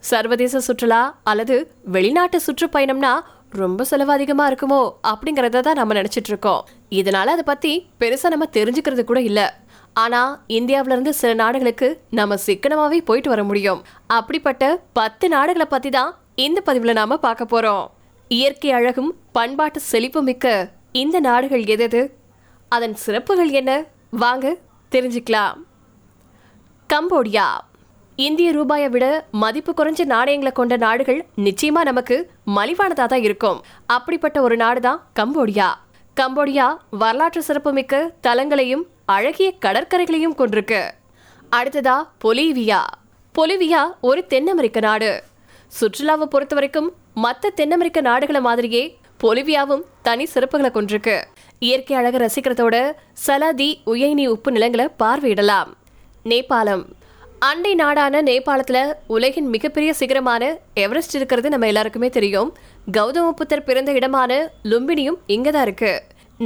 சர்வதேச சுற்றுலா அல்லது வெளிநாட்டு சுற்றுப்பயணம்னா ரொம்ப செலவு அதிகமா இருக்குமோ அப்படிங்கறத தான் நம்ம நினைச்சிட்டு இருக்கோம். இதனால அதை பத்தி பெருசா நம்ம தெரிஞ்சுக்கிறது கூட இல்ல. ஆனா இந்தியாவில இருந்து சில நாடுகளுக்கு நம்ம சிக்கனமாவே போயிட்டு வர முடியும். அப்படிப்பட்ட பத்து நாடுகளை பத்தி தான் இந்த பதிவுல நாம பார்க்க போறோம். இயற்கை அழகும் பண்பாட்டு செழிப்பு மிக்க இந்த நாடுகள் எதெது? அதன் சிறப்புகள் என்ன? வாங்க தெரிஞ்சுக்கலாம். கம்போடியா இந்திய ரூபாயை விட மதிப்பு குறைஞ்ச நாணயங்களை கொண்ட நாடுகள் நிச்சயமா நமக்கு மலிவானதா தான் இருக்கும். அப்படிப்பட்ட ஒரு நாடு தான் கம்போடியா. கம்போடியா வரலாற்று சிறப்புமிக்க தலங்களையும் அழகிய கடற்கரைகளையும் கொண்டிருக்கு. அடுத்ததா பொலிவியா. பொலிவியா ஒரு தென் அமெரிக்க நாடு. சுற்றுலாவை பொறுத்த வரைக்கும் மற்ற தென் அமெரிக்க நாடுகளை மாதிரியே பொலிவியாவும் தனி சிறப்புகளை கொண்டிருக்கு. இயற்கை அழகை ரசிக்கிறதோட சலாதி உயனி உப்பு நிலங்களை பார்வையிடலாம். நேபாளம். அண்டை நாடான நேபாளத்தில் உலகின் மிகப்பெரிய சிகரமான எவரெஸ்ட் இருக்கிறது நம்ம எல்லாருக்குமே தெரியும். கௌதம புத்தர் பிறந்த இடமான லும்பினியும் இங்கே தான் இருக்கு.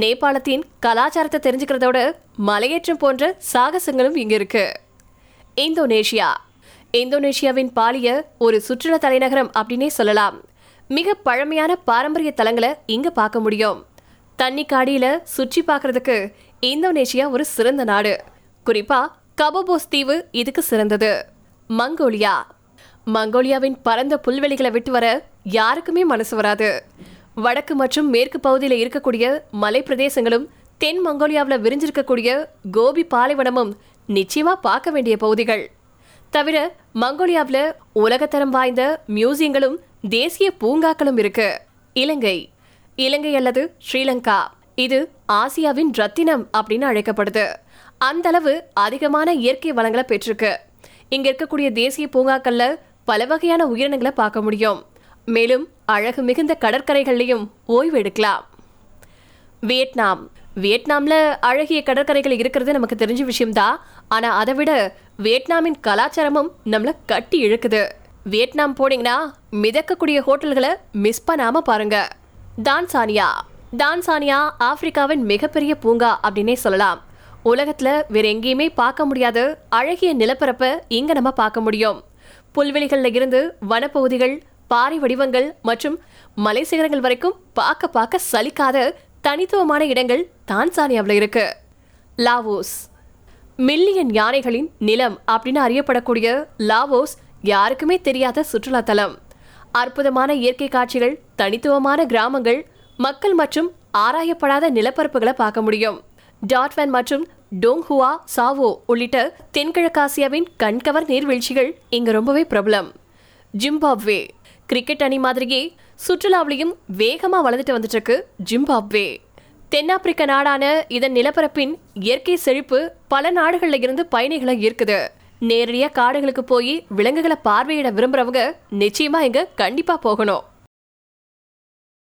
நேபாளத்தின் கலாச்சாரத்தை தெரிஞ்சுக்கிறதோட மலையேற்றம் போன்ற சாகசங்களும் இங்கே இருக்கு. இந்தோனேஷியா. இந்தோனேஷியாவின் பாலிய ஒரு சுற்றுலா தலைநகரம் அப்படின்னே சொல்லலாம். மிக பழமையான பாரம்பரிய தலங்களை இங்க பார்க்க முடியும். தண்ணி காடியில சுற்றி பார்க்கறதுக்கு இந்தோனேஷியா ஒரு சிறந்த நாடு. குறிப்பா கபோபோஸ் தீவு இதுக்கு சிறந்தது. மங்கோலியா. மங்கோலியாவின் பரந்த புல்வெளிகளை விட்டு வர யாருக்குமே மனசு வராது. வடக்கு மற்றும் மேற்கு பகுதியில் இருக்கக்கூடிய மலை பிரதேசங்களும் தென் மங்கோலியாவில் விரிஞ்சிருக்கக்கூடிய கோபி பாலைவனமும் நிச்சயமாக பார்க்க வேண்டிய பகுதிகள். தவிர மங்கோலியாவில் உலகத்தரம் வாய்ந்த மியூசியங்களும் தேசிய பூங்காக்களும் இருக்கு. இலங்கை. இலங்கை அல்லது ஸ்ரீலங்கா. இது ஆசியாவின் ரத்தினம் அப்படின்னு அழைக்கப்படுது. அந்த அளவு அதிகமான இயற்கை வளங்களை பெற்றிருக்கு. இங்க இருக்கக்கூடிய தேசிய பூங்காக்கள்ல பல வகையான உயிரினங்களை பார்க்க முடியும். மேலும் அழகு மிகுந்த கடற்கரைகள்லையும் ஓய்வு எடுக்கலாம். வியட்நாம். வியட்நாம்ல அழகிய கடற்கரைகள் இருக்கிறது நமக்கு தெரிஞ்ச விஷயம்தான். ஆனா அதை விட வியட்நாமின் கலாச்சாரமும் நம்மளை கட்டி இழுக்குது. வியட்நாம் போனீங்கன்னா மிதக்கக்கூடிய ஹோட்டல்களை மிஸ் பண்ணாம பாருங்க. டான்சானியா டான்சானியா ஆப்பிரிக்காவின் மிகப்பெரிய பூங்கா அப்படின்னே சொல்லலாம். உலகத்துல வேற எங்கேயுமே பார்க்க முடியாத அழகிய நிலப்பரப்பை இங்க நம்ம பார்க்க முடியும். புல்வெளிகள்ல இருந்து வனப்பகுதிகள் பாறை வடிவங்கள் மற்றும் மலை சிகரங்கள் வரைக்கும் பார்க்க பார்க்க சலிக்காத தனித்துவமான இடங்கள் தான்சானியாவில் இருக்கு. லாவோஸ். மில்லியன் யானைகளின் நிலம் அப்படின்னு அறியப்படக்கூடிய லாவோஸ் யாருக்குமே தெரியாத சுற்றுலாத்தலம். அற்புதமான இயற்கை காட்சிகள் தனித்துவமான கிராமங்கள் மக்கள் மற்றும் ஆராயப்படாத நிலப்பரப்புகளை பார்க்க முடியும். டாட்வன் மற்றும் டோங்ஹுவா சாவோ உள்ளிட்ட தென்கிழக்காசியாவின் கண்கவர் நீர்வீழ்ச்சிகள் இங்க ரொம்பவே பிரபலம். ஜிம்பாப்வே கிரிக்கெட் அணி மாதிரியே சுற்றுலாவிலையும் வேகமாக வளர்ந்துட்டு வந்துட்டு இருக்கு ஜிம்பாப்வே. தென்னாப்பிரிக்க நாடான இதன் நிலப்பரப்பின் இயற்கை செழிப்பு பல நாடுகளில் இருந்து பயணிகளை ஈர்க்குது. நேரடியாக காடுகளுக்கு போய் விலங்குகளை பார்வையிட விரும்புறவங்க நிச்சயமா இங்க கண்டிப்பா போகணும்.